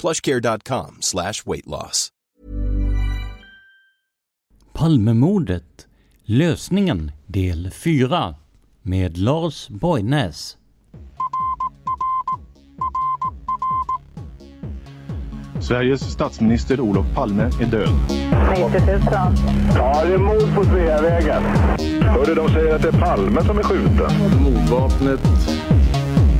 plushcare.com slash weight loss. Palmemordet Lösningen del 4 med Lars Borgnäs. Sveriges statsminister Olof Palme är död. 90 000. Ja, det är mord på Sveavägen. Hörde de säger att det är Palme som är skjuten. Mordvapnet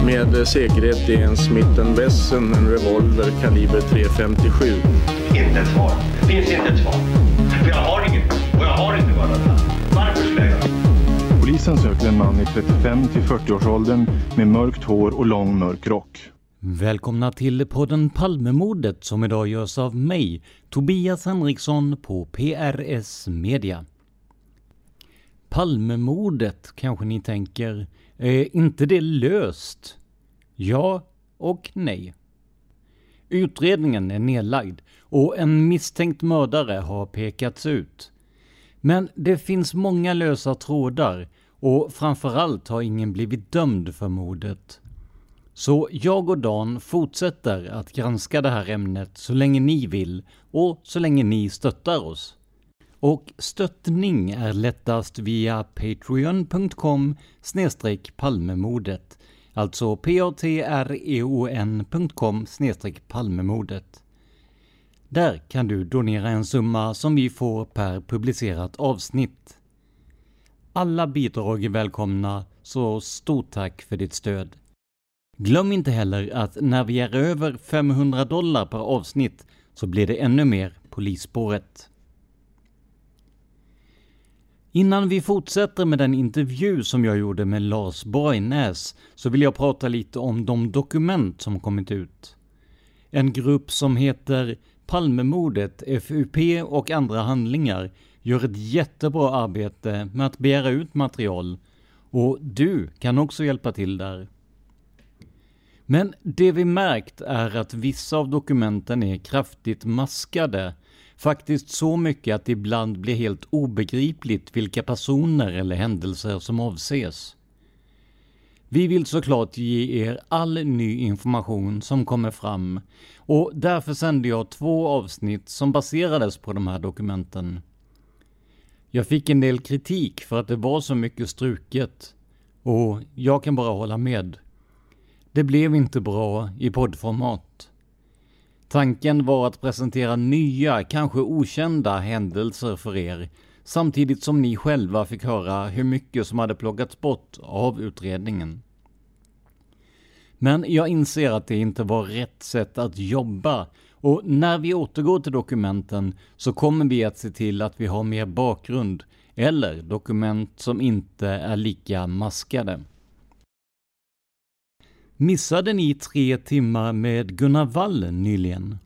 med säkerhet är en Smith Wesson, en revolver kaliber .357. Inte ett svar. Det finns inte ett svar. För jag har inget. Och jag har inte varit. Varför skulle jag göra Polisen söker en man i 35 till 40-årsåldern med mörkt hår och lång mörk rock. Välkomna till podden Palmemordet som idag görs av mig, Tobias Henriksson på PRS Media. Palmemordet kanske ni tänker, är inte det löst? Ja och nej. Utredningen är nedlagd och en misstänkt mördare har pekats ut. Men det finns många lösa trådar och framförallt har ingen blivit dömd för mordet. Så jag och Dan fortsätter att granska det här ämnet så länge ni vill och så länge ni stöttar oss. Och stöttning är lättast via patreon.com palmemordet. Alltså patreon.com palmemordet. Där kan du donera en summa som vi får per publicerat avsnitt. Alla bidrag är välkomna, så stort tack för ditt stöd. Glöm inte heller att när vi är över 500 dollar per avsnitt så blir det ännu mer Polisspåret. Innan vi fortsätter med den intervju som jag gjorde med Lars Borgnäs så vill jag prata lite om de dokument som kommit ut. En grupp som heter Palmemordet, FUP och andra handlingar gör ett jättebra arbete med att begära ut material och du kan också hjälpa till där. Men det vi märkt är att vissa av dokumenten är kraftigt maskade. Faktiskt så mycket att det ibland blir helt obegripligt vilka personer eller händelser som avses. Vi vill såklart ge er all ny information som kommer fram och därför sände jag två avsnitt som baserades på de här dokumenten. Jag fick en del kritik för att det var så mycket struket och jag kan bara hålla med. Det blev inte bra i poddformat. Tanken var att presentera nya, kanske okända händelser för er, samtidigt som ni själva fick höra hur mycket som hade plockats bort av utredningen. Men jag inser att det inte var rätt sätt att jobba och när vi återgår till dokumenten så kommer vi att se till att vi har mer bakgrund eller dokument som inte är lika maskade. Missade ni tre timmar med Gunnar Wall nyligen?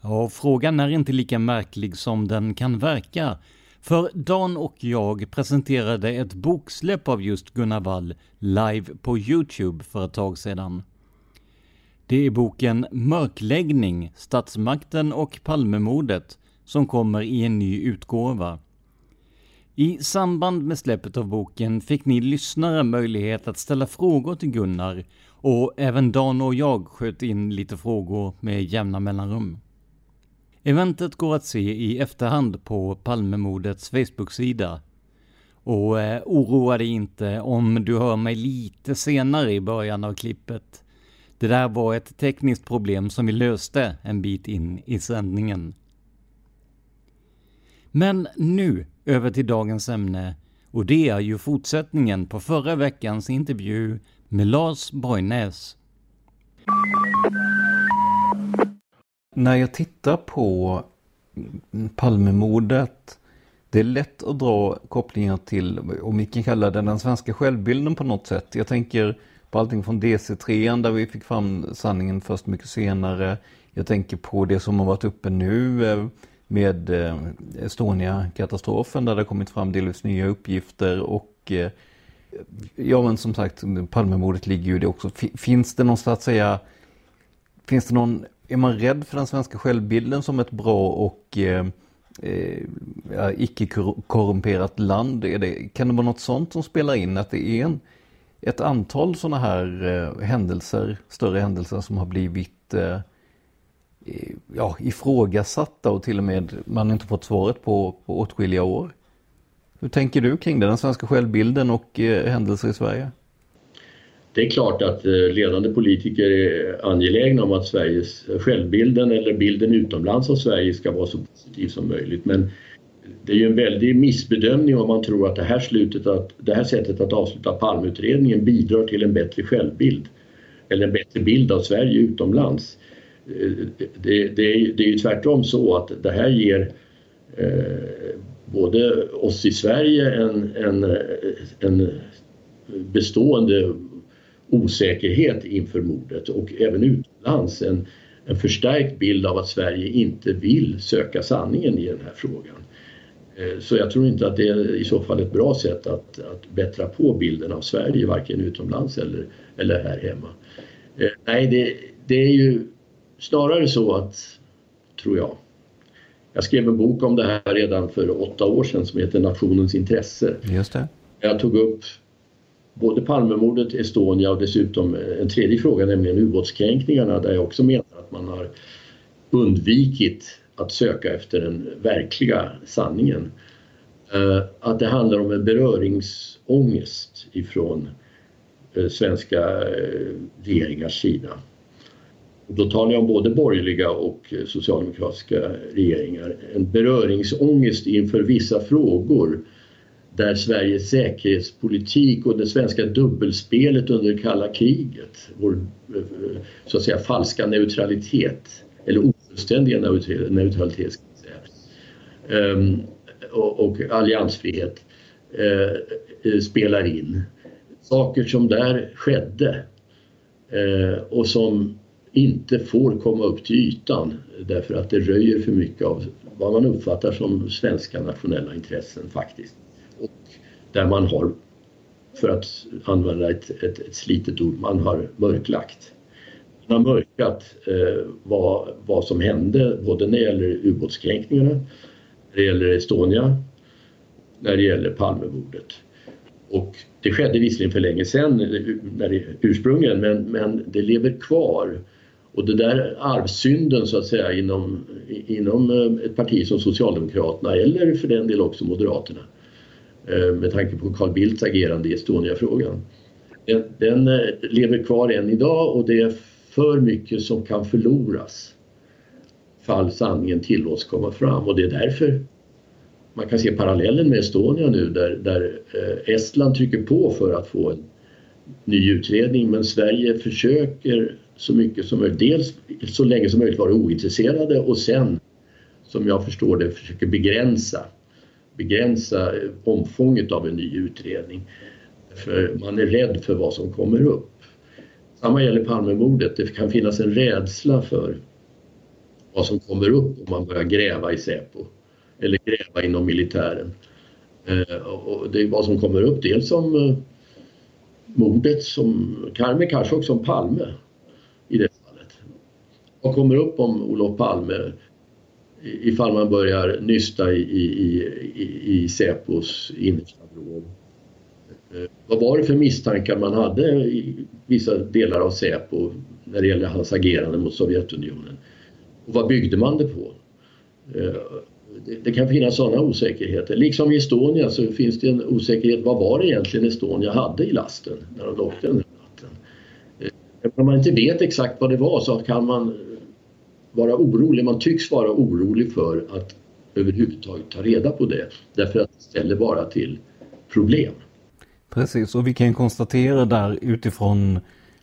Ja, frågan är inte lika märklig som den kan verka. För Dan och jag presenterade ett boksläpp av just Gunnar Wall live på Youtube för ett tag sedan. Det är boken Mörkläggning, Statsmakten och Palmemordet som kommer i en ny utgåva. I samband med släppet av boken fick ni lyssnare möjlighet att ställa frågor till Gunnar och även Dan och jag sköt in lite frågor med jämna mellanrum. Eventet går att se i efterhand på Palmemordets Facebook-sida. Och eh, oroa dig inte om du hör mig lite senare i början av klippet. Det där var ett tekniskt problem som vi löste en bit in i sändningen. Men nu över till dagens ämne och det är ju fortsättningen på förra veckans intervju med Lars Borgnäs. När jag tittar på Palmemordet det är lätt att dra kopplingar till, om vi kan kalla det den svenska självbilden på något sätt. Jag tänker på allting från DC3 där vi fick fram sanningen först mycket senare. Jag tänker på det som har varit uppe nu eh, med eh, Estonia-katastrofen där det kommit fram delvis nya uppgifter och eh, ja men som sagt Palmemordet ligger ju det också. Finns det någon så att säga Finns det någon, är man rädd för den svenska självbilden som ett bra och eh, eh icke korrumperat land? Är det, kan det vara något sånt som spelar in? Att det är en, ett antal sådana här eh, händelser, större händelser som har blivit eh, ja, ifrågasatta och till och med man inte fått svaret på, på åtskilliga år. Hur tänker du kring det, den svenska självbilden och eh, händelser i Sverige? Det är klart att eh, ledande politiker är angelägna om att Sveriges eh, självbilden eller bilden utomlands av Sverige ska vara så positiv som möjligt. Men det är ju en väldig missbedömning om man tror att det här, slutet att, det här sättet att avsluta Palmeutredningen bidrar till en bättre självbild eller en bättre bild av Sverige utomlands. Det, det, det är ju tvärtom så att det här ger eh, både oss i Sverige en, en, en bestående osäkerhet inför mordet och även utomlands en, en förstärkt bild av att Sverige inte vill söka sanningen i den här frågan. Eh, så jag tror inte att det är i så fall ett bra sätt att, att bättra på bilden av Sverige varken utomlands eller, eller här hemma. Eh, nej, det, det är ju snarare så att, tror jag, jag skrev en bok om det här redan för åtta år sedan som heter Nationens intresse. Just det. Jag tog upp både Palmemordet, Estonia och dessutom en tredje fråga, nämligen ubåtskränkningarna där jag också menar att man har undvikit att söka efter den verkliga sanningen. Eh, att det handlar om en beröringsångest ifrån eh, svenska eh, regeringars sida. Då talar jag om både borgerliga och eh, socialdemokratiska regeringar. En beröringsångest inför vissa frågor där Sveriges säkerhetspolitik och det svenska dubbelspelet under kalla kriget, vår eh, så att säga falska neutralitet eller ofullständiga neutralitet ska säga, ehm, och, alliansfrihet eh, spelar in. Saker som där skedde och som inte får komma upp till ytan därför att det röjer för mycket av vad man uppfattar som svenska nationella intressen faktiskt där man har, för att använda ett, ett, ett slitet ord, man har mörklagt. Man har mörkat eh, vad, vad som hände både när det gäller ubåtskränkningarna, när det gäller Estonia, när det gäller Palmemordet. Och det skedde visserligen för länge sedan eh, när det, ursprungligen men, men det lever kvar. Och det där arvsynden så att säga inom, inom eh, ett parti som Socialdemokraterna eller för den del också Moderaterna eh, med tanke på Carl Bildts agerande i Estonia-frågan. Den, den eh, lever kvar än idag och det är för mycket som kan förloras fall sanningen tillåts komma fram och det är därför man kan se parallellen med Estonia nu där, där Estland trycker på för att få en ny utredning men Sverige försöker så mycket som möjligt, dels så länge som möjligt vara ointresserade och sen som jag förstår det försöker begränsa begränsa eh, omfånget av en ny utredning. För man är rädd för vad som kommer upp. Samma gäller Palmemordet. Det kan finnas en rädsla för vad som kommer upp om man börjar gräva i Säpo eller gräva inom militären. Eh, och det är vad som kommer upp dels om eh, mordet som, men kanske också om Palme vad kommer upp om Olof Palme ifall man börjar nysta i, i, i, i Säpos innersta vrå. Eh, vad var det för misstankar man hade i vissa delar av Säpo när det gäller hans agerande mot Sovjetunionen? Och vad byggde man det på? Eh, det kan finnas sådana osäkerheter. Liksom i Estonia så finns det en osäkerhet. Vad var det egentligen Estonia hade i lasten när de åkte den natten? Eh, om man inte vet exakt vad det var så kan man vara orolig. Man tycks vara orolig för att överhuvudtaget ta reda på det. Därför att det ställer bara till problem. Precis, och vi kan konstatera där utifrån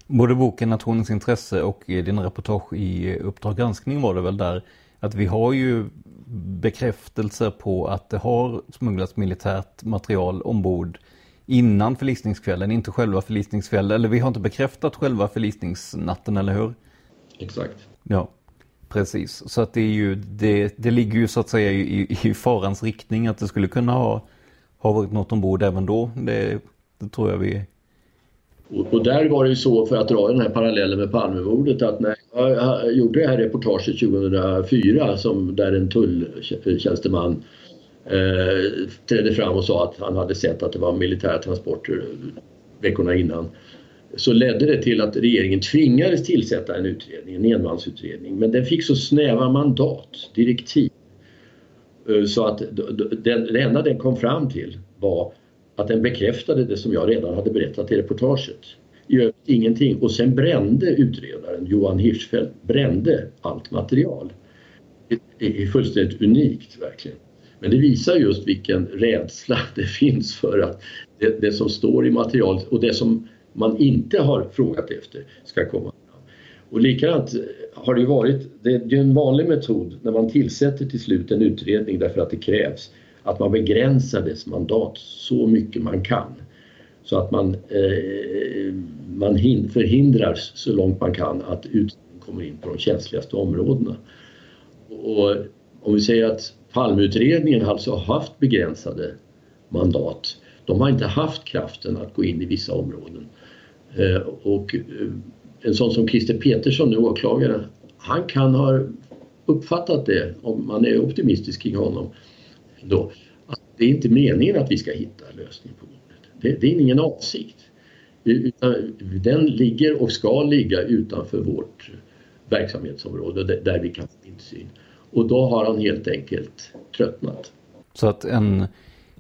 både boken Nationens intresse och dina reportage i Uppdrag granskning var det väl där att vi har ju bekräftelser på att det har smugglats militärt material ombord innan förlisningskvällen, inte själva förlisningskvällen. Eller vi har inte bekräftat själva förlisningsnatten, eller hur? Exakt. Ja, precis. Så att det är ju, det, det ligger ju så att säga i, i farans riktning att det skulle kunna ha, ha varit något ombord även då. Det, det tror jag vi och, och, där var det ju så, för att dra den här parallellen med Palmemordet, att när jag gjorde det här reportaget 2004 som där en tulltjänsteman eh, trädde fram och sa att han hade sett att det var militära transporter veckorna innan så ledde det till att regeringen tvingades tillsätta en utredning, en enmansutredning. Men den fick så snäva mandat, direktiv. Eh, så att det enda den kom fram till var att den bekräftade det som jag redan hade berättat i reportaget. I övrigt ingenting. Och sen brände utredaren Johan Hirschfeldt brände allt material. Det är fullständigt unikt verkligen. Men det visar just vilken rädsla det finns för att det, det som står i materialet och det som man inte har frågat efter ska komma fram. Och likadant har det varit, det är en vanlig metod när man tillsätter till slut en utredning därför att det krävs att man begränsar dess mandat så mycket man kan. Så att man, eh, man förhindrar så långt man kan att utredningen kommer in på de känsligaste områdena. Och om vi säger att Palmeutredningen alltså har haft begränsade mandat. De har inte haft kraften att gå in i vissa områden. Eh, och eh, en sån som Christer Petersson, nu åklagare, han kan ha uppfattat det, om man är optimistisk kring honom, då, att det är inte meningen att vi ska hitta lösning på mordet. Det, det är ingen avsikt. Utan den ligger och ska ligga utanför vårt verksamhetsområde där vi kan få insyn. Och då har han helt enkelt tröttnat. Så att en,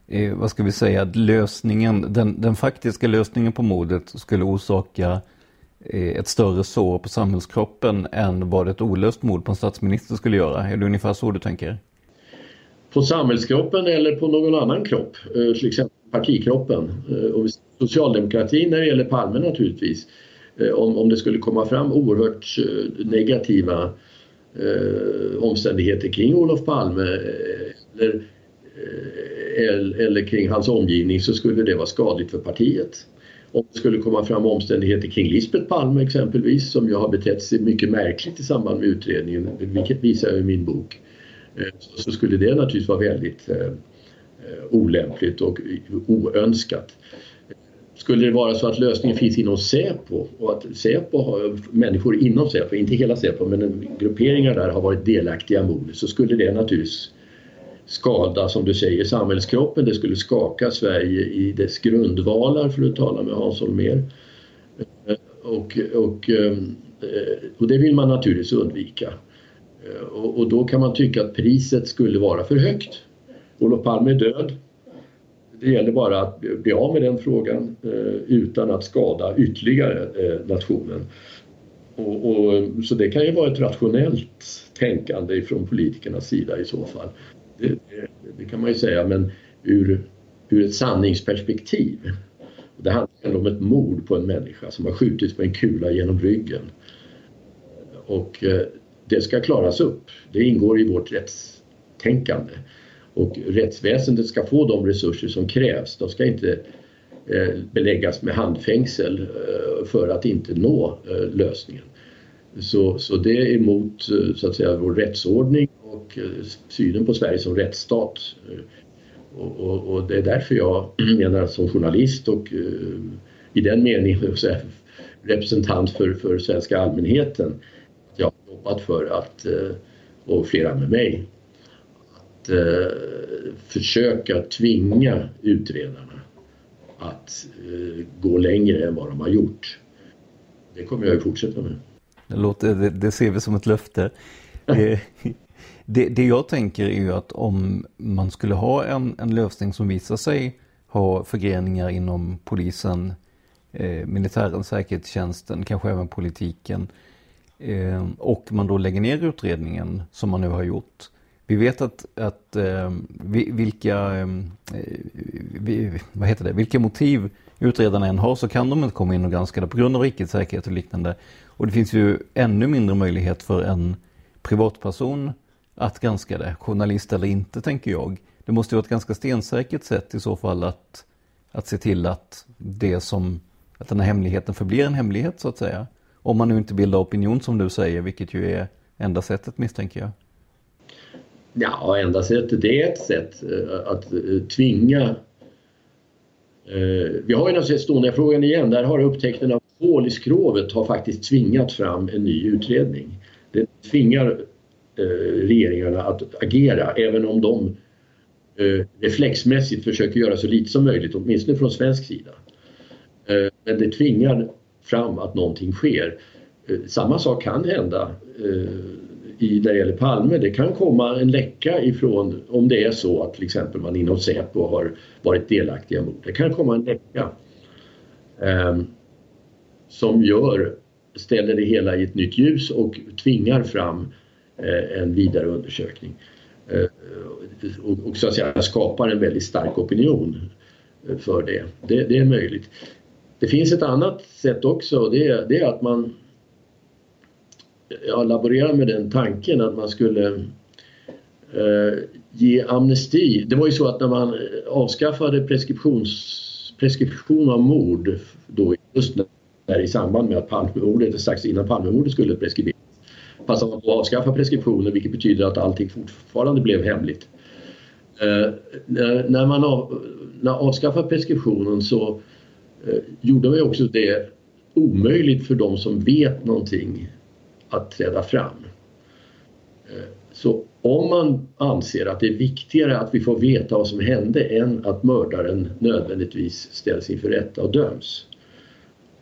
eh, vad ska vi säga, lösningen, den, den faktiska lösningen på mordet skulle orsaka eh, ett större sår på samhällskroppen än vad ett olöst mord på en statsminister skulle göra. Är det ungefär så du tänker? på samhällskroppen eller på någon annan kropp, eh, till exempel partikroppen. Eh, och socialdemokratin när det gäller Palme naturligtvis. Eh, om, om det skulle komma fram oerhört eh, negativa eh, omständigheter kring Olof Palme eh, eller, eh, eller kring hans omgivning så skulle det vara skadligt för partiet. Om det skulle komma fram omständigheter kring Lisbeth Palme exempelvis som ju har betett sig mycket märkligt i samband med utredningen, vilket visar jag i min bok eh, så skulle det naturligtvis vara väldigt eh, eh, olämpligt och oönskat. Skulle det vara så att lösningen finns inom Säpo och att Säpo har, människor inom Säpo, inte hela Säpo men grupperingar där har varit delaktiga i mordet så skulle det naturligtvis skada, som du säger, samhällskroppen. Det skulle skaka Sverige i dess grundvalar för att tala med Hans Holmér. Eh, och, och, ehm, eh, och det vill man naturligtvis undvika. Eh, och, och, då kan man tycka att priset skulle vara för högt. Olof Palme är död. Det gäller bara att bli av med den frågan utan att skada ytterligare nationen. Och, och, så det kan ju vara ett rationellt tänkande från politikernas sida i så fall. Det, det, det kan man ju säga, men ur, ur ett sanningsperspektiv. Det handlar om ett mord på en människa som har skjutits med en kula genom ryggen. Och eh, det ska klaras upp. Det ingår i vårt rättstänkande. Och rättsväsendet ska få de resurser som krävs. De ska inte eh, beläggas med handfängsel eh, för att inte nå lösningen. Så, så det är emot så att säga, vår rättsordning och synen på Sverige som rättsstat. Och, och, och det är därför jag menar som journalist och i den meningen representant för, för svenska allmänheten jobbat för att, eh, och flera med mig, att eh, försöka tvinga utredarna att eh, gå längre än vad de har gjort. Det kommer jag att fortsätta med. Det, låter, det, det ser vi som ett löfte. Det, det jag tänker är ju att om man skulle ha en, en lösning som visar sig ha förgreningar inom polisen, eh, militären, säkerhetstjänsten, kanske även politiken eh, och man då lägger ner utredningen som man nu har gjort. Vi vet att, att eh, vilka, eh, vad heter det, vilka motiv utredarna än har så kan de inte komma in och granska det på grund av rikets säkerhet och liknande. Och det finns ju ännu mindre möjlighet för en privatperson att granska det, journalist eller inte tänker jag. Det måste vara ett ganska stensäkert sätt i så fall att, att se till att det som, att den här hemligheten förblir en hemlighet så att säga. Om man nu inte bildar opinion som du säger, vilket ju är enda sättet misstänker jag. Ja, enda sättet det är ett sätt eh, att eh, tvinga eh, vi har ju naturligtvis Estonia-frågan igen. Där har upptäckten av hål i skrovet har faktiskt tvingat fram en ny utredning. Det tvingar Eh, regeringarna att agera även om de eh, reflexmässigt försöker göra så lite som möjligt, åtminstone från svensk sida. Eh, men det tvingar fram att någonting sker. Samma sak kan hända i, när det gäller Palme. Det kan komma en läcka ifrån, om det är så att till exempel man inom Säpo har varit delaktiga mot. Det kan komma en läcka eh, som gör, ställer det hela i ett nytt ljus och tvingar fram eh, Eh, en vidare undersökning. Eh, och, och, så att säga skapar en väldigt stark opinion eh, för det. Det, det är möjligt. Det finns ett annat sätt också det, det är att man jag laborerar med den tanken att man skulle eh, ge amnesti. Det var ju så att när man avskaffade preskription av mord då just när, i samband med att Palmemordet, strax innan Palmemordet skulle preskriberas passade man på att avskaffa preskriptionen vilket betyder att allting fortfarande blev hemligt. Eh, när, när, man av, när avskaffade preskriptionen så eh, gjorde man ju också det omöjligt för de som vet någonting att träda fram. Eh, så om man anser att det är viktigare att vi får veta vad som hände än att mördaren nödvändigtvis ställs inför rätta och döms.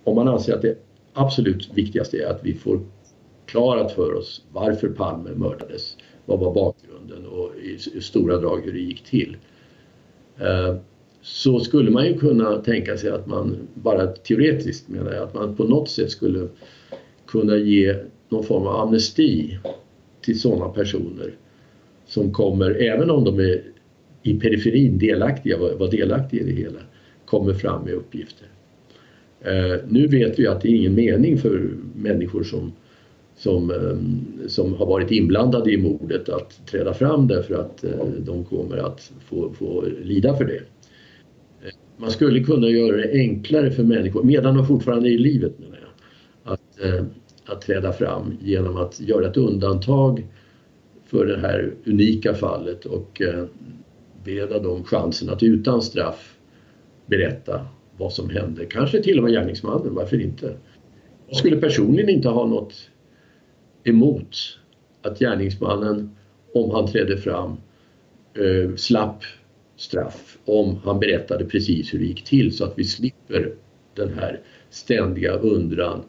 Om man anser att det absolut viktigaste är att vi får förklarat för oss varför Palme mördades, vad var bakgrunden och i stora drag hur det gick till. Eh, så skulle man ju kunna tänka sig att man, bara teoretiskt menar jag, att man på något sätt skulle kunna ge någon form av amnesti till sådana personer som kommer, även om de är i periferin delaktiga, var delaktiga i det hela, kommer fram med uppgifter. Eh, nu vet vi att det är ingen mening för människor som, som, eh, som har varit inblandade i mordet att träda fram därför att eh, de kommer att få, få lida för det. Eh, man skulle kunna göra det enklare för människor, medan de fortfarande är i livet menar jag, att att träda fram genom att göra ett undantag för det här unika fallet och bereda dem chansen att utan straff berätta vad som hände. Kanske till och med gärningsmannen, varför inte? Jag skulle personligen inte ha något emot att gärningsmannen, om han trädde fram, eh, slapp straff om han berättade precis hur det gick till så att vi slipper den här ständiga undran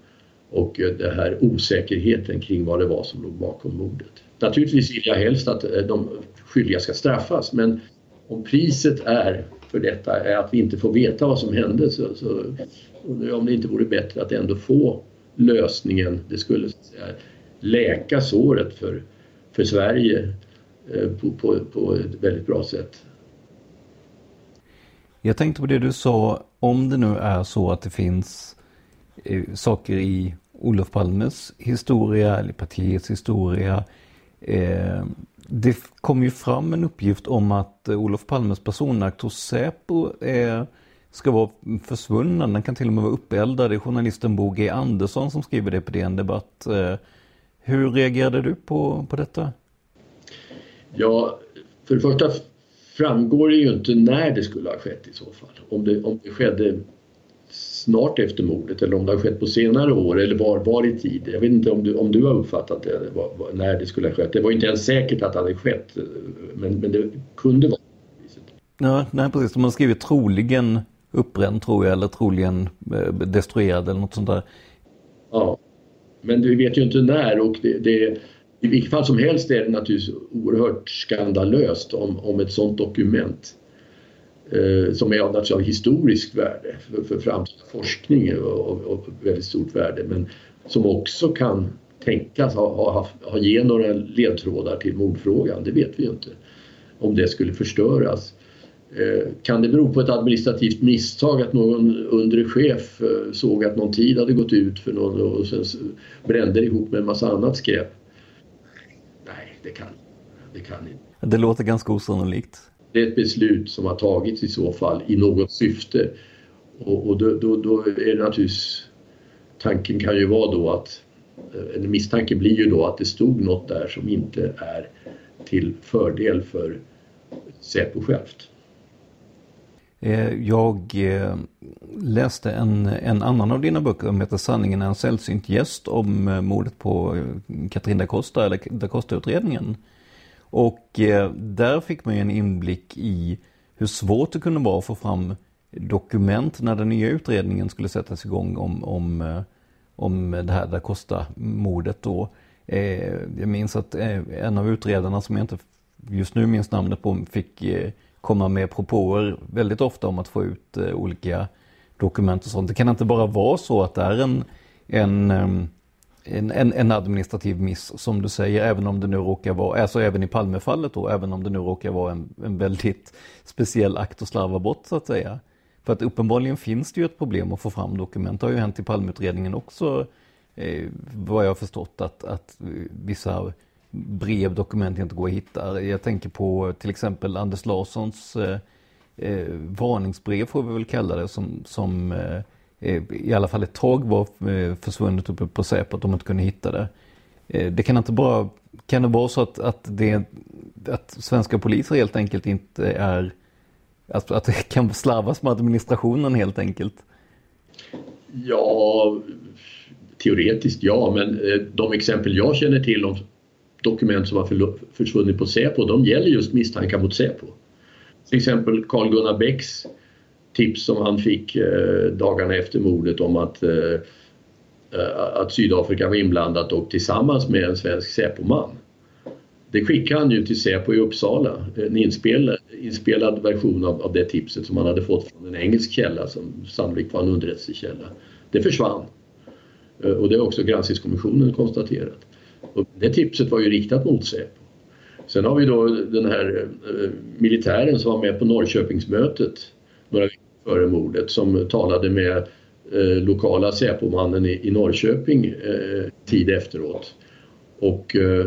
och eh, den här osäkerheten kring vad det var som låg bakom mordet. Naturligtvis vill jag helst att eh, de skyldiga ska straffas men om priset är för detta är att vi inte får veta vad som hände så, så undrar jag om det inte vore bättre att ändå få lösningen. Det skulle så att säga, läka såret för, för Sverige eh, på, på, på ett väldigt bra sätt. Jag tänkte på det du sa, om det nu är så att det finns Eh, saker i Olof Palmes historia eller partiets historia. Eh, det kom ju fram en uppgift om att eh, Olof Palmes personakt hos Säpo eh, ska vara försvunnen. Den kan till och med vara uppeldad. Det är journalisten Bo G Andersson som skriver det på DN Debatt. Eh, hur reagerade du på, på detta? Ja, för det första framgår det ju inte när det skulle ha skett i så fall. Om det, om det skedde snart efter mordet eller om det har skett på senare år eller var, var i tid. Jag vet inte om du, om du har uppfattat det, var, var, när det skulle ha skett. Det var inte ens säkert att det hade skett men, men det kunde vara Ja, nej precis. De har skrivit troligen uppbränd tror jag eller troligen eh, destruerad eller något sånt där. Ja, men du vet ju inte när och det, det i vilket fall som helst är det naturligtvis oerhört skandalöst om, om ett sådant dokument eh, som är av, av historiskt värde för, för framtida forskning eh, och, väldigt stort värde men som också kan tänkas ha, ha, ha ge några ledtrådar till mordfrågan, det vet vi ju inte. Om det skulle förstöras. Eh, kan det bero på ett administrativt misstag att någon undre chef eh, såg att någon tid hade gått ut för någon och sen brände ihop med en massa annat skräp? Nej, det kan, det kan inte. Det låter ganska osannolikt. Det är ett beslut som har tagits i så fall i något syfte och, och då, då, då är det naturligtvis tanken kan ju vara då att eh, eller misstanken blir ju då att det stod något där som inte är till fördel för Säpo självt. Eh, jag eh, läste en, en annan av dina böcker som heter Sanningen är en sällsynt gäst om eh, mordet på Katrin da Costa eller da Costa-utredningen. Och där fick man ju en inblick i hur svårt det kunde vara att få fram dokument när den nya utredningen skulle sättas igång om, om, om det här da Costa-mordet då. Jag minns att en av utredarna som jag inte just nu minns namnet på fick komma med propåer väldigt ofta om att få ut eh, olika dokument och sånt. Det kan inte bara vara så att det är en, en, en, en, en administrativ miss som du säger, även om det nu råkar vara, alltså även i Palmefallet då, även om det nu råkar vara en, en väldigt speciell akt att slarva bort så att säga. För att uppenbarligen finns det ju ett problem att få fram dokument. Det har ju hänt i Palmeutredningen också, eh, vad jag har förstått, att, att vissa brev, dokument inte går att hitta. Jag tänker på till exempel Anders Larssons eh, eh, varningsbrev får vi väl kalla det som, som eh, eh, i alla fall ett tag var eh, försvunnet uppe på Säpo att de inte kunde hitta det. Eh, det kan inte bara, kan det vara så att, att, det, att svenska poliser helt enkelt inte är, att, att det kan slarvas med administrationen helt enkelt? Ja, teoretiskt ja, men eh, de exempel jag känner till om dokument som har försvunnit på Säpo, de gäller just misstankar mot Säpo. Till exempel Carl Gunnar Bäcks tips som han fick eh, dagarna efter mordet om att, eh, eh, att Sydafrika var inblandat och tillsammans med en svensk Säpoman. Det skickade han ju till Säpo i Uppsala, en inspelad, inspelad version av, av det tipset som han hade fått från en engelsk källa som sannolikt var en underrättelsekälla. Det försvann. Och det har också granskningskommissionen konstaterat. Och det tipset var ju riktat mot Säpo. Sen har vi då den här eh, militären som var med på Norrköpingsmötet några veckor före mordet som talade med eh, lokala Säpomannen i, i Norrköping eh, tid efteråt och eh,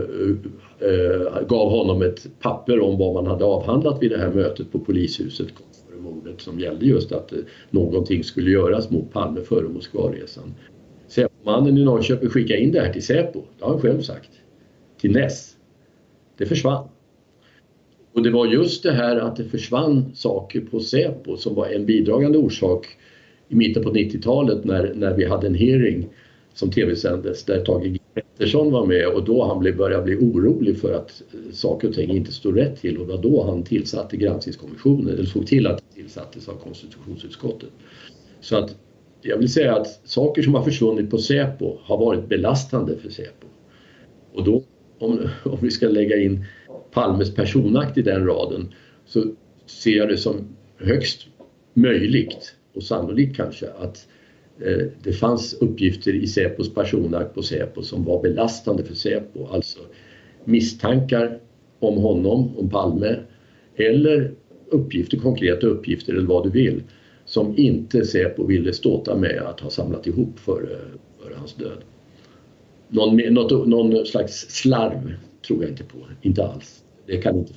eh gav honom ett papper om vad man hade avhandlat vid det här mötet på polishuset före mordet som gällde just att eh, någonting skulle göras mot Palme före Moskvaresan. Mannen i Norrköping skickade in det här till Säpo, det har han själv sagt, till Ness. Det försvann. Och det var just det här att det försvann saker på Säpo som var en bidragande orsak i mitten på 90-talet när, när vi hade en hearing som tv-sändes där Tage G Pettersson var med och då han blev, började bli orolig för att eh, saker och ting inte stod rätt till och det var då han tillsatte granskningskommissionen eller såg till att det tillsattes av konstitutionsutskottet. Så att jag vill säga att saker som har försvunnit på Säpo har varit belastande för Säpo. Och då, om, om vi ska lägga in Palmes personakt i den raden, så ser jag det som högst möjligt och sannolikt kanske att eh, det fanns uppgifter i Säpos personakt på Säpo som var belastande för Säpo. Alltså misstankar om honom, om Palme eller uppgifter, konkreta uppgifter eller vad du vill som inte Säpo ville ståta med att ha samlat ihop före, före hans död. Någon, något, någon slags slarv tror jag inte på, inte alls. Det kan inte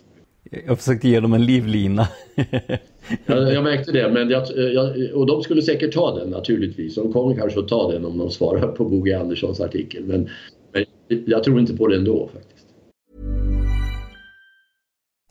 jag försökte ge dem en livlina. jag, jag märkte det, men jag, jag, och de skulle säkert ta den naturligtvis. De kommer kanske att ta den om de svarar på Boge Anderssons artikel. Men, men jag tror inte på det ändå faktiskt.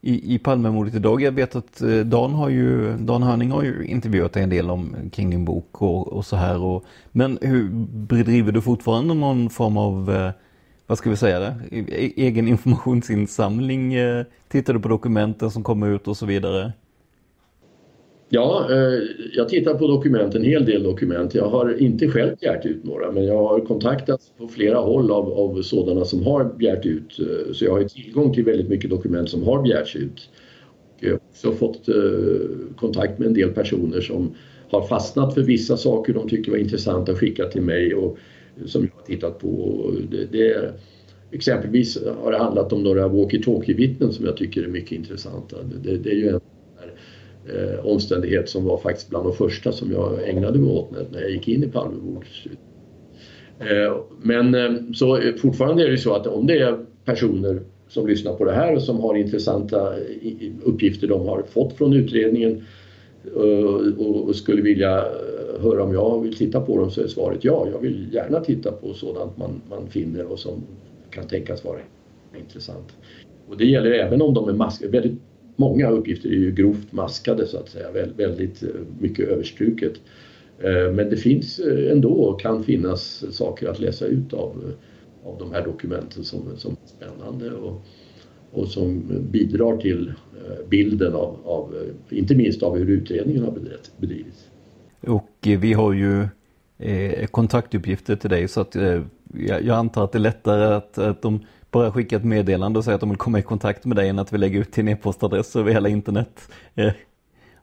i, i Palmemordet idag? Jag vet att eh, Dan, har ju, Dan Hörning har ju intervjuat dig en del om, kring din bok och, och så här. Och, men hur bedriver du fortfarande någon form av, eh, vad ska vi säga det, e, e, egen informationsinsamling? Eh, tittar du på dokumenten som kommer ut och så vidare? Ja, eh, jag tittar på dokument, en hel del dokument. Jag har inte själv begärt ut några men jag har kontaktats på flera håll av, av sådana som har begärt ut. eh, Så jag har ju tillgång till väldigt mycket dokument som har begärts ut. Och jag har också fått eh, kontakt med en del personer som har fastnat för vissa saker de tycker var intressanta att skicka till mig och eh, som jag har tittat på. Det, det, exempelvis har det handlat om några walkie-talkie-vittnen som jag tycker är mycket intressanta. Det, det är ju en eh, omständighet som var faktiskt bland de första som jag ägnade mig åt när, när jag gick in i Palmemordet. Eh, men eh, så eh, fortfarande är det så att om det är personer som lyssnar på det här och som har intressanta eh, uppgifter de har fått från utredningen eh, och, skulle vilja höra om jag vill titta på dem så är svaret ja. Jag vill gärna titta på sådant man, man finner och som kan tänkas vara intressant. Och det gäller även om de är mask Väldigt många uppgifter är ju grovt maskade så att säga, Vä- väldigt eh, mycket överstruket. Eh, men det finns eh, ändå och kan finnas saker att läsa ut av, av de här dokumenten som, som är spännande och, och som bidrar till bilden av, av, inte minst av hur utredningen har bedrivits. Och vi har ju kontaktuppgifter till dig så att jag, jag antar att det är lättare att, att de bara skickar ett meddelande och säger att de vill komma i kontakt med dig än att vi lägger ut din e-postadress över hela internet. Eh,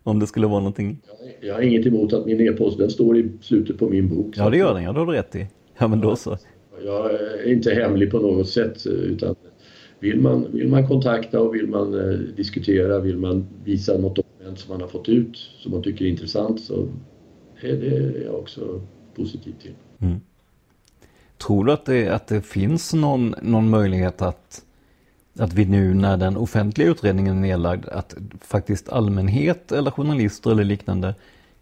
om det skulle vara någonting. Jag har inget emot att min e-post, den står i slutet på min bok. Ja det gör den, ja det har du rätt i. Ja men då så. Jag är inte hemlig på något sätt utan vill man, vill man kontakta och vill man eh, diskutera, vill man visa något dokument som man har fått ut som man tycker är intressant så är det jag också positiv till. Tror du att det, att det finns någon, någon möjlighet att, att vi nu när den offentliga utredningen är nedlagd, att faktiskt allmänhet eller journalister eller liknande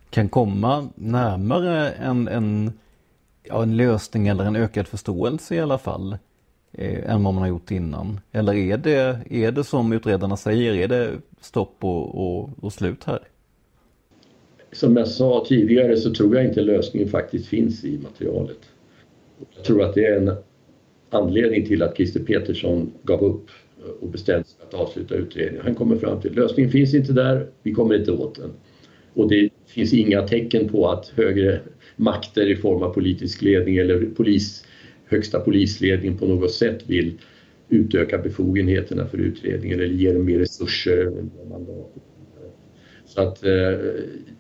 kan komma närmare en, en, ja, en lösning eller en ökad förståelse i alla fall eh, än vad man har gjort innan? Eller är det, är det som utredarna säger, är det stopp och, och, och slut här? Som jag sa tidigare så tror jag inte lösningen faktiskt finns i materialet. Jag tror att det är en anledning till att Christer Petersson gav upp och bestämde sig för att avsluta utredningen. Han kommer fram till att lösningen finns inte där, vi kommer inte åt den. Och det finns inga tecken på att högre makter i form av politisk ledning eller polis, högsta polisledning på något sätt vill utöka befogenheterna för utredningen eller ge dem mer resurser. Så att eh,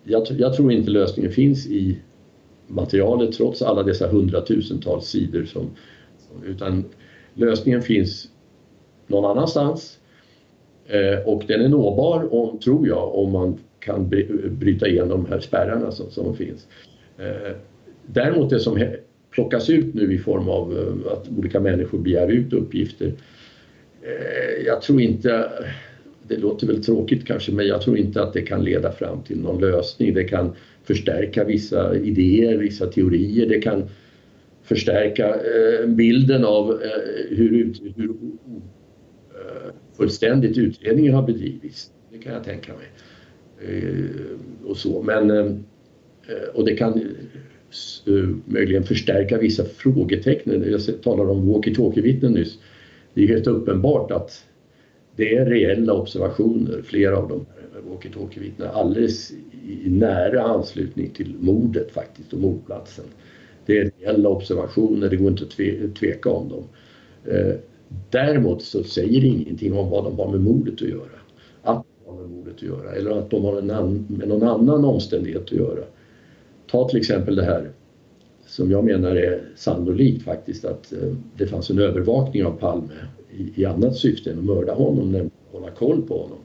jag, jag tror inte lösningen finns i materialet trots alla dessa hundratusentals sidor som, utan lösningen finns någon annanstans eh, och den är nåbar om, tror jag om man kan bryta igenom de här spärrarna som, som finns. Eh, däremot det som plockas ut nu i form av eh, att olika människor begär ut uppgifter eh, jag tror inte, det låter väl tråkigt kanske, men jag tror inte att det kan leda fram till någon lösning. Det kan förstärka vissa idéer, vissa teorier. Det kan förstärka eh, bilden av eh, hur, hur eh, fullständigt utredningen har bedrivits. Det kan jag tänka mig. Eh, och så. Men, eh, och det kan eh, möjligen förstärka vissa frågetecken. Jag talade om walkie-talkie-vittnen nyss. Det är helt uppenbart att det är reella observationer, flera av dem walkie-talkie-vittnen, alldeles i nära anslutning till mordet faktiskt och mordplatsen. Det är reella observationer, det går inte att tveka om dem. Eh, däremot så säger det ingenting om vad de har med mordet att göra. Att har med mordet att göra eller att de har med någon annan omständighet att göra. Ta till exempel det här som jag menar är sannolikt faktiskt att eh, det fanns en övervakning av Palme i, i annat syfte än att mörda honom, nämligen att hålla koll på honom.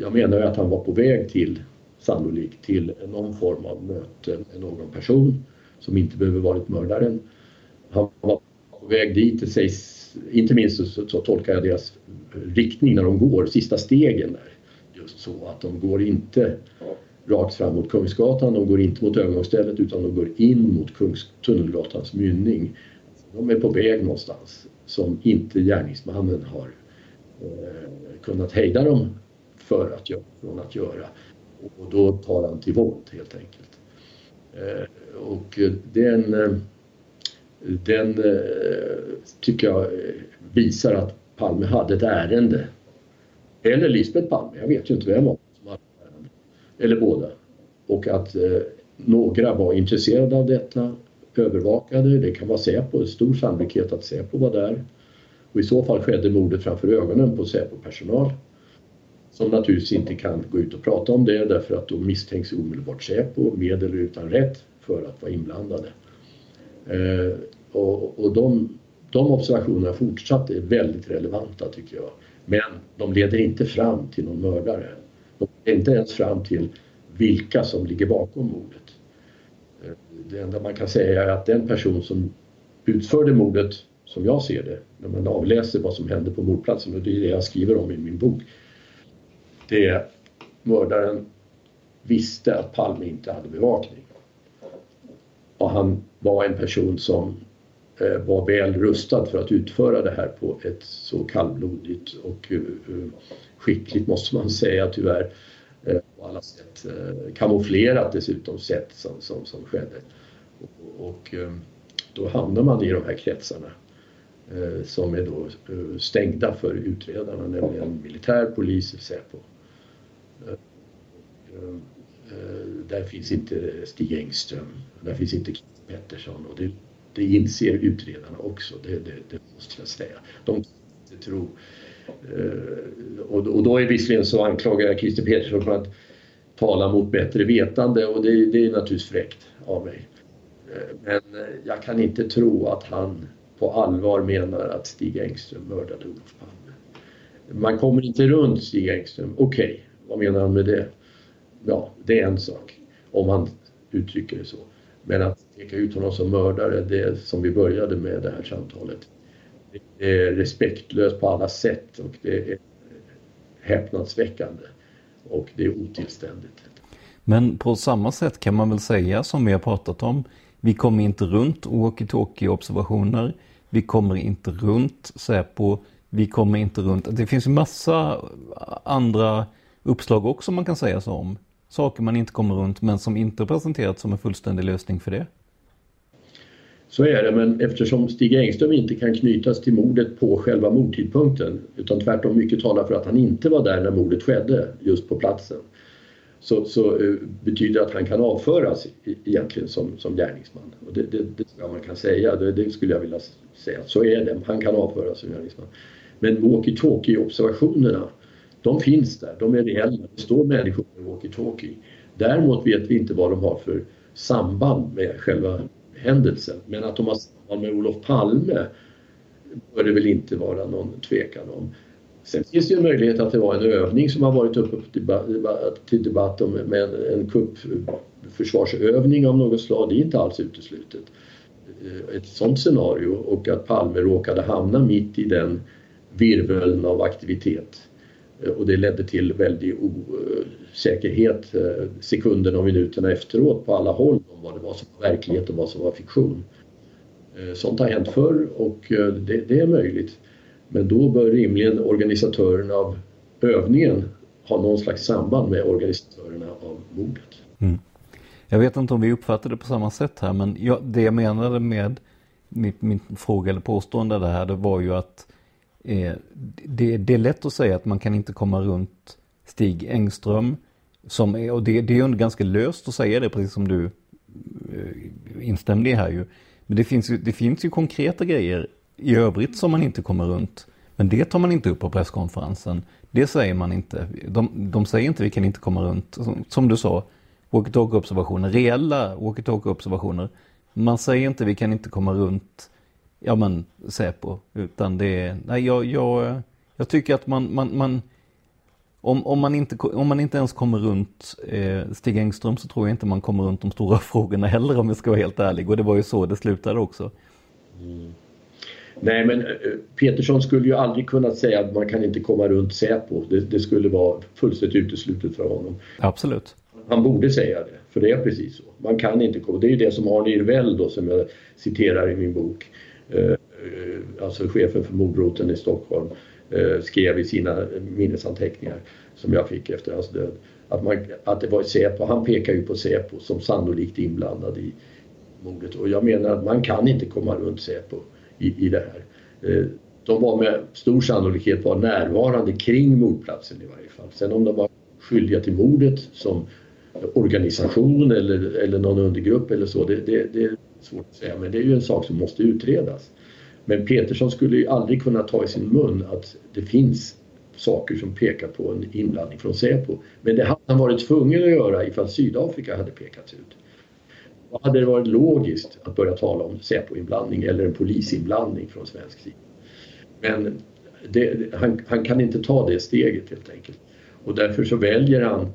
Jag menar att han var på väg till, sannolikt, till någon form av möte med någon person som inte behöver varit mördaren. Han var på väg dit, det sägs inte minst så, så, tolkar jag deras riktning när de går, sista stegen där. Just så att de går inte rakt fram mot Kungsgatan, de går inte mot övergångsstället utan de går in mot Kungs, Tunnelgatans mynning. De är på väg någonstans som inte gärningsmannen har eh, kunnat hejda dem för att göra, från att göra. Och då tar han till våld helt enkelt. Eh, och den eh, den eh, tycker jag visar att Palme hade ett ärende. Eller Lisbeth Palme, jag vet ju inte vem av som hade ett ärende. Eller båda. Och att några var intresserade av detta, övervakade, det kan vara Säpo, stor sannolikhet att Säpo var där. Och i så fall skedde mordet framför ögonen på Säpo-personal. Som naturligtvis inte kan gå ut och prata om det därför att då misstänks omedelbart Säpo, med eller utan rätt, för att vara inblandade. Eh, och, och de, de observationerna fortsatt är väldigt relevanta tycker jag. Men de leder inte fram till någon mördare. De leder inte ens fram till vilka som ligger bakom mordet. Eh, det enda man kan säga är att den person som utförde mordet, som jag ser det, när man avläser vad som hände på mordplatsen, och det är det jag skriver om i min bok, det mördaren visste att Palme inte hade bevakning. Och han var en person som eh, var väl rustad för att utföra det här på ett så kallblodigt och eh, skickligt, måste man säga tyvärr, eh, på alla sätt. Kamouflerat dessutom sätt som, som, som skedde. Och, och då hamnar man i de här kretsarna som är då stängda för utredarna, nämligen militär, polis, Säpo. Eh, eh, där finns inte Stig Engström, där finns inte Kim Pettersson och det det inser utredarna också, det, det, det måste jag säga. De kan inte tro. Eh, och, och då är visserligen så anklagar jag Christer Petersson för att tala mot bättre vetande och det, det är naturligtvis fräckt av mig. Men jag kan inte tro att han på allvar menar att Stig Engström mördade Olof Palme. Man kommer inte runt Stig Engström. Okej, okay, vad menar han med det? Ja, det är en sak om han uttrycker det så. Men att peka ut honom som mördare, det som vi började med det här samtalet, det är respektlöst på alla sätt och det är häpnadsväckande och det är otillständigt. Men på samma sätt kan man väl säga som vi har pratat om, vi kommer inte runt walkie-talkie-observationer, vi kommer inte runt Säpo, vi kommer inte runt, det finns ju massa andra uppslag också man kan säga så om saker man inte kommer runt men som inte presenterats som en fullständig lösning för det. Så är det, men eftersom Stig Engström inte kan knytas till mordet på själva mordtidpunkten utan tvärtom mycket talar för att han inte var där när mordet skedde, just på platsen, så, så uh, betyder det att han kan avföras egentligen som, som gärningsman. Och det, det, det tror jag man kan säga, det, det, skulle jag vilja säga. Så är det, han kan avföras som gärningsman. Men walkie-talkie-observationerna de finns där, de är reella. Det står människor med walkie-talkie. Däremot vet vi inte vad de har för samband med själva händelsen. Men att de har samband med Olof Palme bör det väl inte vara någon tvekan om. Sen finns det ju en möjlighet att det var en övning som har varit uppe till debatt om med en kuppförsvarsövning av något slag. Det är inte alls uteslutet. Eh, ett sådant scenario och att Palme råkade hamna mitt i den virveln av aktivitet. Eh, och det ledde till väldig osäkerhet eh, sekunderna och minuterna efteråt på alla håll om vad det var som var verklighet och vad som var fiktion. Eh, sånt har hänt förr och det, det är möjligt. Men då bör rimligen organisatörerna av övningen ha någon slags samband med organisatörerna av mordet. Mm. Jag vet inte om vi uppfattade det på samma sätt här men jag, det jag menade med mitt, min fråga eller påstående där det var ju att eh, det, det, är lätt att säga att man kan inte komma runt Stig Engström som är, och det, det är ju ganska löst att säga det precis som du eh, instämde i här ju. Men det finns ju, det finns ju konkreta grejer i övrigt som man inte kommer runt. Men det tar man inte upp på presskonferensen. Det säger man inte. De, de säger inte vi kan inte komma runt. Som, som du sa, walkie-talkie-observationer, reella walkie-talkie-observationer. Man säger inte vi kan inte komma runt, ja men Säpo. Utan det är, nej jag, jag, jag tycker att man, man, man om, om, man inte, om man inte ens kommer runt eh, Stig Engström så tror jag inte man kommer runt de stora frågorna heller om jag ska vara helt ärlig. Och det var ju så det slutade också. Mm. Nej men eh, Petersson skulle ju aldrig kunna säga att man kan inte komma runt Säpo. Det, det skulle vara fullständigt uteslutet för honom. Absolut. Han borde säga det, för det är precis så. Man kan inte komma. Det är ju det som Arne Irvell då som jag citerar i min bok. Eh, eh, alltså chefen för mordroten i Stockholm eh, skrev i sina minnesanteckningar som jag fick efter hans död. Att, man, att det var Säpo, han pekar ju på Säpo som sannolikt inblandad i mordet och jag menar att man kan inte komma runt Säpo i, i det här. Eh, de var med stor sannolikhet var närvarande kring mordplatsen i varje fall. Sen om de var skyldiga till mordet som organisation eller, eller någon undergrupp eller så, det, det, det, svårt att säga. Men det är ju en sak som måste utredas. Men Petersson skulle ju aldrig kunna ta i sin mun att det finns saker som pekar på en inblandning från Säpo. Men det hade han varit tvungen att göra ifall Sydafrika hade pekats ut. Då hade det varit logiskt att börja tala om Säpo-inblandning eller en polisinblandning från svensk sida. Men det, han, han, kan inte ta det steget helt enkelt. Och därför så väljer han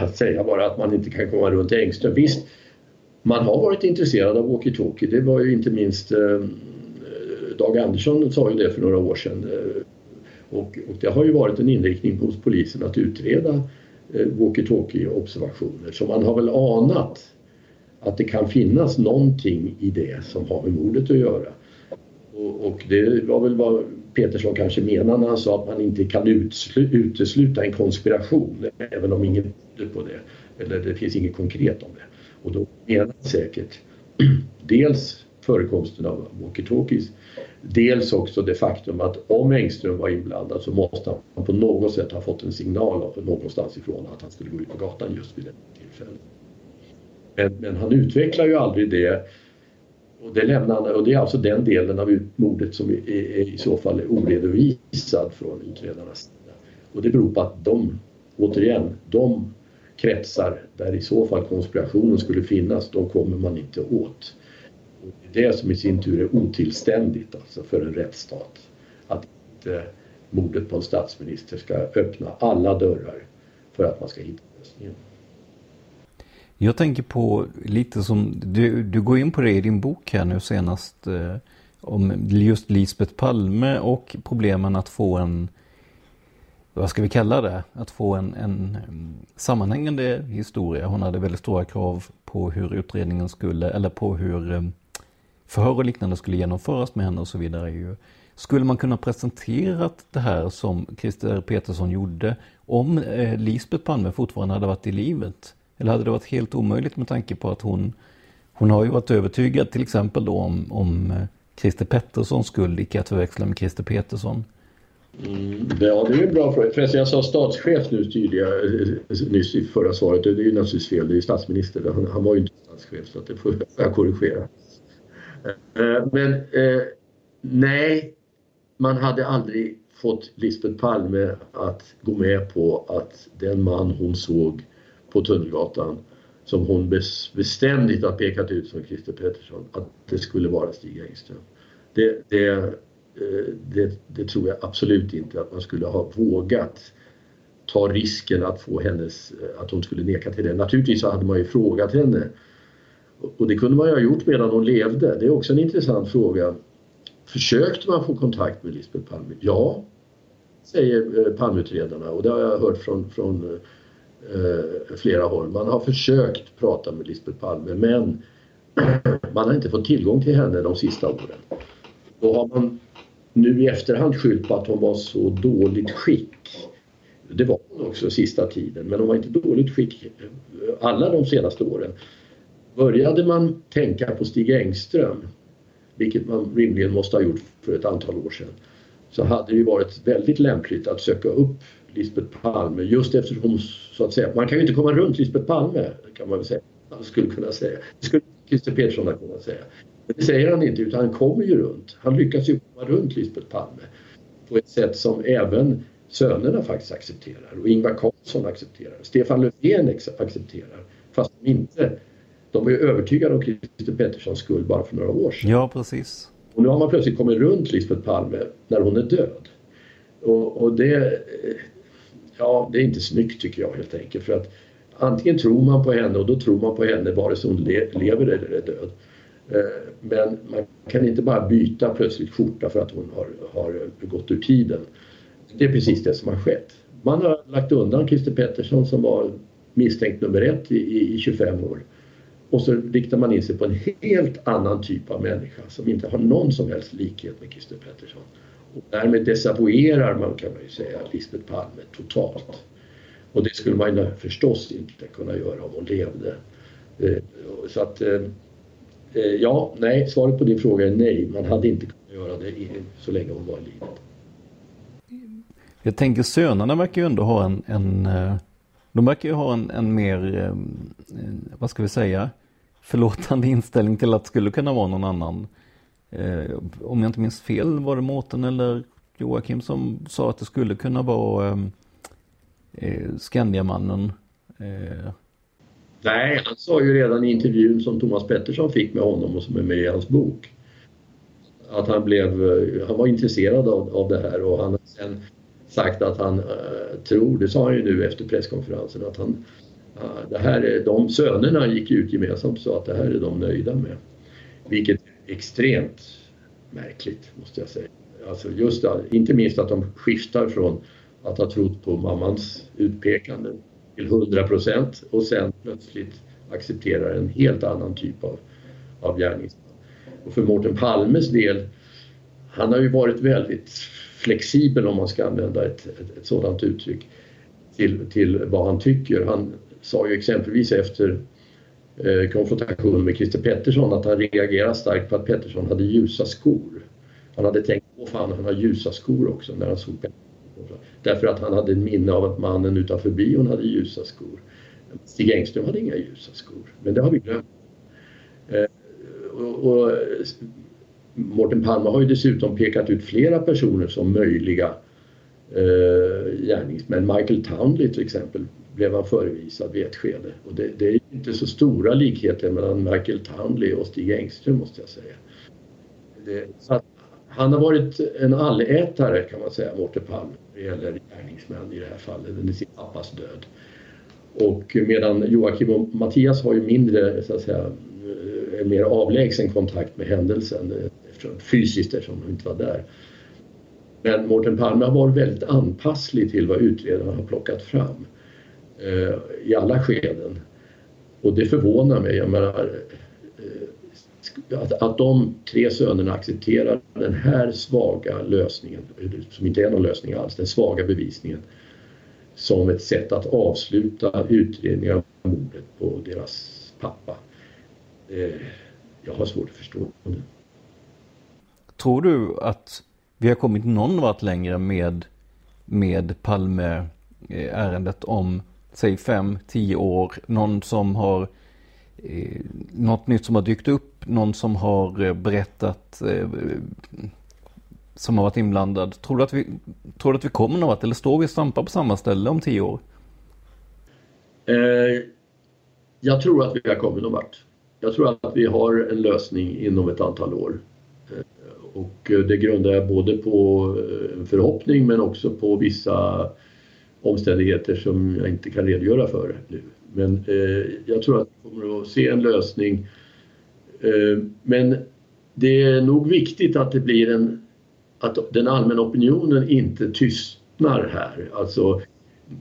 att säga bara att man inte kan komma runt Engström. Visst, man har varit intresserad av walkie-talkie. Det var ju inte minst eh, Dag Andersson sa ju det för några år sedan. Eh, och, och, det har ju varit en inriktning hos polisen att utreda eh, walkie-talkie-observationer. Så man har väl anat att det kan finnas någonting i det som har med mordet att göra. Och, och det var väl vad Petersson kanske menade när han sa att man inte kan utesluta en konspiration även om ingen på det. Eller det finns inget konkret om det. Och då menar han säkert dels förekomsten av walkie-talkies Dels också det faktum att om Engström var inblandad så måste han på något sätt ha fått en signal någonstans ifrån att han skulle gå ut på gatan just vid det tillfället. Men, men, han utvecklar ju aldrig det. Och det, lämnar, och det är alltså den delen av mordet som är, är, i så fall är oredovisad från utredarnas sida. Och det beror på att de, återigen, de kretsar där i så fall konspirationen skulle finnas, de kommer man inte åt. Och det är det som i sin tur är otillständigt alltså för en rättsstat. Att inte mordet på en statsminister ska öppna alla dörrar för att man ska hitta lösningen. Jag tänker på lite som, du, du går in på det i din bok här nu senast eh, om just Lisbeth Palme och problemen att få en, vad ska vi kalla det, att få en, en eh, sammanhängande historia. Hon hade väldigt stora krav på hur utredningen skulle, eller på hur eh, förhör och liknande skulle genomföras med henne och så vidare. Skulle man kunna presentera det här som Christer Petersson gjorde om eh, Lisbeth Palme fortfarande hade varit i livet? Eller hade det varit helt omöjligt med tanke på att hon, hon har ju varit övertygad till exempel då om, om Christer Petterssons skuld, icke att förväxla med Christer Petersson. Mm, ja, det är en bra fråga. Förresten, jag sa statschef nu tydligare, eh, nyss i förra svaret. Det är ju naturligtvis fel, det är ju statsminister. Han, han var ju inte statschef så att det får jag korrigera. Eh, men eh, nej, man hade aldrig fått Lisbeth Palme att gå med på att den man hon såg på Tunnelgatan som hon beständigt har pekat ut som Christer Pettersson, att det skulle vara Stig Engström. Det, det, Eh, det, det, tror jag absolut inte att man skulle ha vågat ta risken att få hennes, eh, att hon skulle neka till det. Naturligtvis så hade man ju frågat henne och det kunde man ju ha gjort medan hon levde. Det är också en intressant fråga. Försökte man få kontakt med Lisbeth Palme? Ja, säger eh, Palmeutredarna och det har jag hört från, från eh, flera håll. Man har försökt prata med Lisbeth Palme men man har inte fått tillgång till henne de sista åren. Och har man nu i efterhand skyllt på att hon var så dåligt skick. Det var hon också sista tiden men hon var inte dåligt skick eh, alla de senaste åren. Började man tänka på Stig Engström, vilket man rimligen måste ha gjort för ett antal år sedan, så hade det ju varit väldigt lämpligt att söka upp Lisbeth Palme just eftersom så att säga, man kan ju inte komma runt Lisbeth Palme kan man väl säga. Man skulle kunna säga. Det skulle Christer Petersson ha kunnat säga. Men det säger han inte utan han kommer ju runt. Han lyckas ju komma runt Lisbeth Palme på ett sätt som även sönerna faktiskt accepterar och Ingvar Carlsson accepterar. Stefan Löfven accepterar fast de inte de var ju övertygade om Christer Petterssons skuld bara för några år sedan. Ja, precis. Och nu har man plötsligt kommit runt Lisbeth Palme när hon är död. Och, och det, ja, det är inte snyggt tycker jag helt enkelt. För att antingen tror man på henne och då tror man på henne vare sig hon le, lever eller är död. Eh, men man kan inte bara byta plötsligt skjorta för att hon har, har gått ur tiden. Det är precis det som har skett. Man har lagt undan Christer Pettersson som var misstänkt nummer ett i, i 25 år. Och så riktar man in sig på en helt annan typ av människa som inte har någon som helst likhet med Christer Pettersson. Och därmed desavouerar man kan man ju säga Lisbeth Palme totalt. Och det skulle man ju förstås inte kunna göra om hon levde. Eh, så att eh, Eh, ja, nej, svaret på din fråga är nej. Man hade inte kunnat göra det så länge hon var i livet. Jag tänker sönerna verkar ju ändå ha en, en eh, de verkar ju ha en, en mer, eh, vad ska vi säga, förlåtande inställning till att det skulle kunna vara någon annan. Eh, om jag inte minns fel var det Mårten eller Joakim som sa att det skulle kunna vara eh, Skandiamannen. Nej, han sa ju redan i intervjun som Thomas Pettersson fick med honom och som är med i hans bok att han, blev, eh, han var intresserad av, av det här och han har sen sagt att han uh, tror, det sa han ju nu efter presskonferensen, att han eh, det här är, de sönerna gick ut gemensamt och sa att det här är de nöjda med. Vilket är extremt märkligt måste jag säga. Alltså just inte minst att de skiftar från att ha trott på mammans utpekande till 100 procent och sen plötsligt accepterar en helt annan typ av, av gärningsman. Och för Mårten Palmes del, han har ju varit väldigt flexibel om man ska använda ett, ett, ett sådant uttryck till, till vad han tycker. Han, sa ju exempelvis efter eh, konfrontationen med Christer Pettersson att han reagerade starkt på att Pettersson hade ljusa skor. Han hade tänkt, åh fan han har ljusa skor också när han såg Pettersson. Därför att han hade en minne av att mannen utanför bion hade ljusa skor. Stig Engström hade inga ljusa skor, men det har vi glömt. Eh, och, och Mårten Palme har ju dessutom pekat ut flera personer som möjliga eh, gärningsmän. Michael Townley till exempel blev han förevisad vid ett skede. Och det, det är inte så stora likheter mellan Michael Townley och Stig Engström måste jag säga. Det, han har varit en allätare kan man säga, Mårten Palme eller det gäller gärningsmän i det här fallet, under sin pappas död. Och medan Joakim och Mattias har ju mindre, så att säga, eh, en mer avlägsen kontakt med händelsen eh, eftersom, fysiskt eftersom de inte var där. Men Mårten Palme har varit väldigt anpasslig till vad utredarna har plockat fram eh, i alla skeden. Och det förvånar mig. Jag menar, att, att de tre sönerna accepterar den här svaga lösningen, som inte är någon lösning alls, den svaga bevisningen som ett sätt att avsluta utredningen av mordet på deras pappa. Eh, jag har svårt att förstå det. Tror du att vi har kommit någon vart längre med, med Palme-ärendet om säg fem, tio år, någon som har eh, något nytt som har dykt upp, någon som har eh, berättat eh, som har varit inblandad. Tror du att vi, tror du att vi kommer någon vart eller står vi och stampar på samma ställe om tio år? Eh, jag tror att vi har kommit någon vart. Jag tror att vi har en lösning inom ett antal år. Eh, och det grundar jag både på eh, en förhoppning men också på vissa omständigheter som jag inte kan redogöra för nu. Men eh, jag tror att vi kommer att se en lösning. Eh, men det är nog viktigt att det blir en att den allmänna opinionen inte tystnar här. Alltså,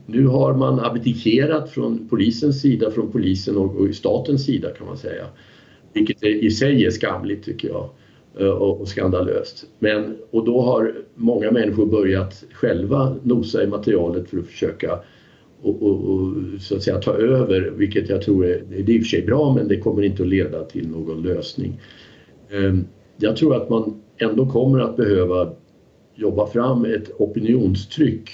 nu har man abdikerat från polisens sida, från polisen och, och statens sida kan man säga. Vilket i sig är skamligt tycker jag eh, och, och skandalöst. Men, och då har många människor börjat själva nosa i materialet för att försöka och, och, och, så att säga ta över, vilket jag tror är, det är i och för sig bra men det kommer inte att leda till någon lösning. Ehm, jag tror att man ändå kommer att behöva jobba fram ett opinionstryck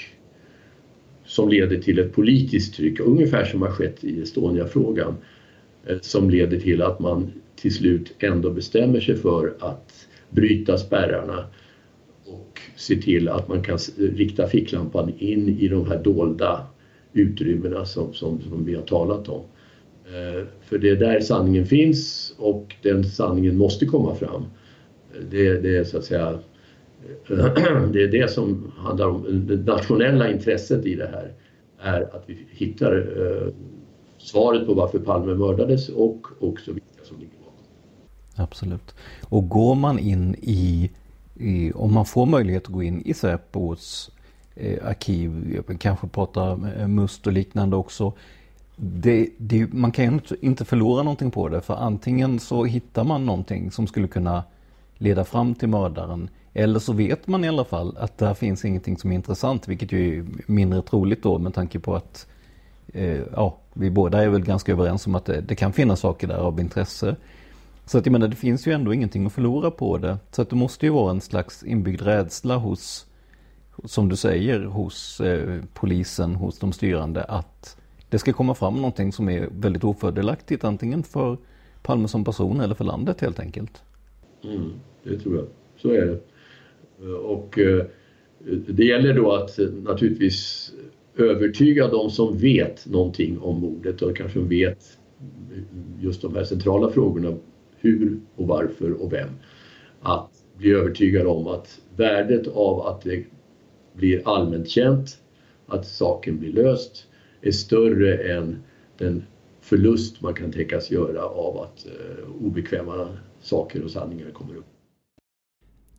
som leder till ett politiskt tryck, ungefär som har skett i Estonia-frågan, eh, som leder till att man till slut ändå bestämmer sig för att bryta spärrarna och se till att man kan rikta ficklampan in i de här dolda utrymmena som, som, som vi har talat om. Eh, för det är där sanningen finns och den sanningen måste komma fram. Eh, det, det är så att säga det är det som handlar om det nationella intresset i det här är att vi hittar eh, svaret på varför Palme mördades och också vilka som ligger bakom. Absolut. Och går man in i, i om man får möjlighet att gå in i Säpos eh, arkiv, kanske prata MUST och liknande också. Det, det, man kan ju inte förlora någonting på det för antingen så hittar man någonting som skulle kunna leda fram till mördaren eller så vet man i alla fall att där finns ingenting som är intressant, vilket ju är mindre troligt då med tanke på att eh, ja, vi båda är väl ganska överens om att det, det, kan finnas saker där av intresse. Så att jag menar, det finns ju ändå ingenting att förlora på det. Så att det måste ju vara en slags inbyggd rädsla hos, som du säger, hos eh, polisen, hos de styrande att det ska komma fram någonting som är väldigt ofördelaktigt antingen för Palme som person eller för landet helt enkelt. Mm, det tror jag. Så är det. Eh, och eh, det gäller då att eh, naturligtvis övertyga de som vet någonting om mordet och kanske vet just de här centrala frågorna hur och varför och vem. Att bli övertygad om att värdet av att det blir allmänt känt, att saken blir löst, är större än den förlust man kan tänkas göra av att eh, obekväma saker och sanningar kommer upp.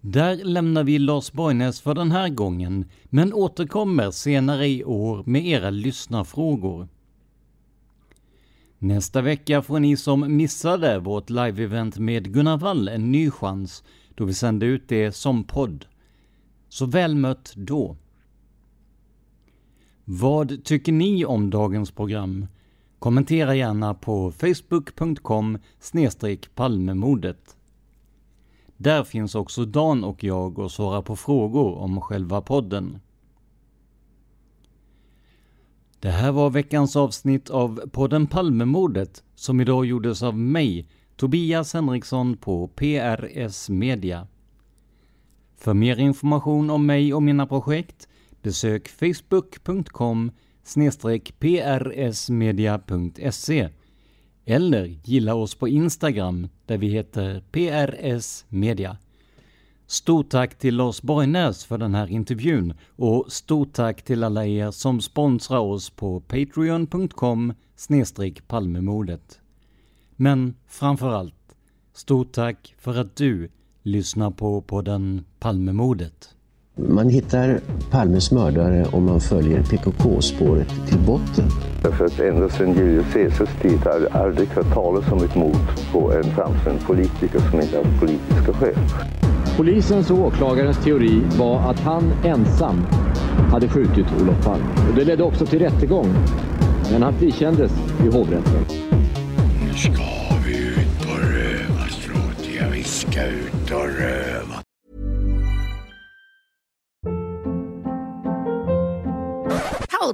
Där lämnar vi Lars Borgnäs för den här gången, men återkommer senare i år med era lyssnarfrågor. Nästa vecka får ni som missade vårt live-event med Gunnar Wall en ny chans då vi sänder ut det som podd. Så väl mött då! Vad tycker ni om dagens program? Kommentera gärna på facebook.com palmemordet. Där finns också Dan och jag och svarar på frågor om själva podden. Det här var veckans avsnitt av podden Palmemordet som idag gjordes av mig, Tobias Henriksson på PRS Media. För mer information om mig och mina projekt besök facebook.com prsmedia.se eller gilla oss på Instagram där vi heter prsmedia. Stort tack till Lars Borgnäs för den här intervjun och stort tack till alla er som sponsrar oss på patreon.com palmemordet. Men framför allt, stort tack för att du lyssnar på podden Palmemordet. Man hittar Palmes mördare om man följer PKK-spåret till botten. Därför att ända sedan Julius Caesars tid har jag aldrig hört talas om ett mord på en framstående politiker som inte haft politiska skäl. Polisens och åklagarens teori var att han ensam hade skjutit Olof Palme. Och det ledde också till rättegång. Men han frikändes i hovrätten.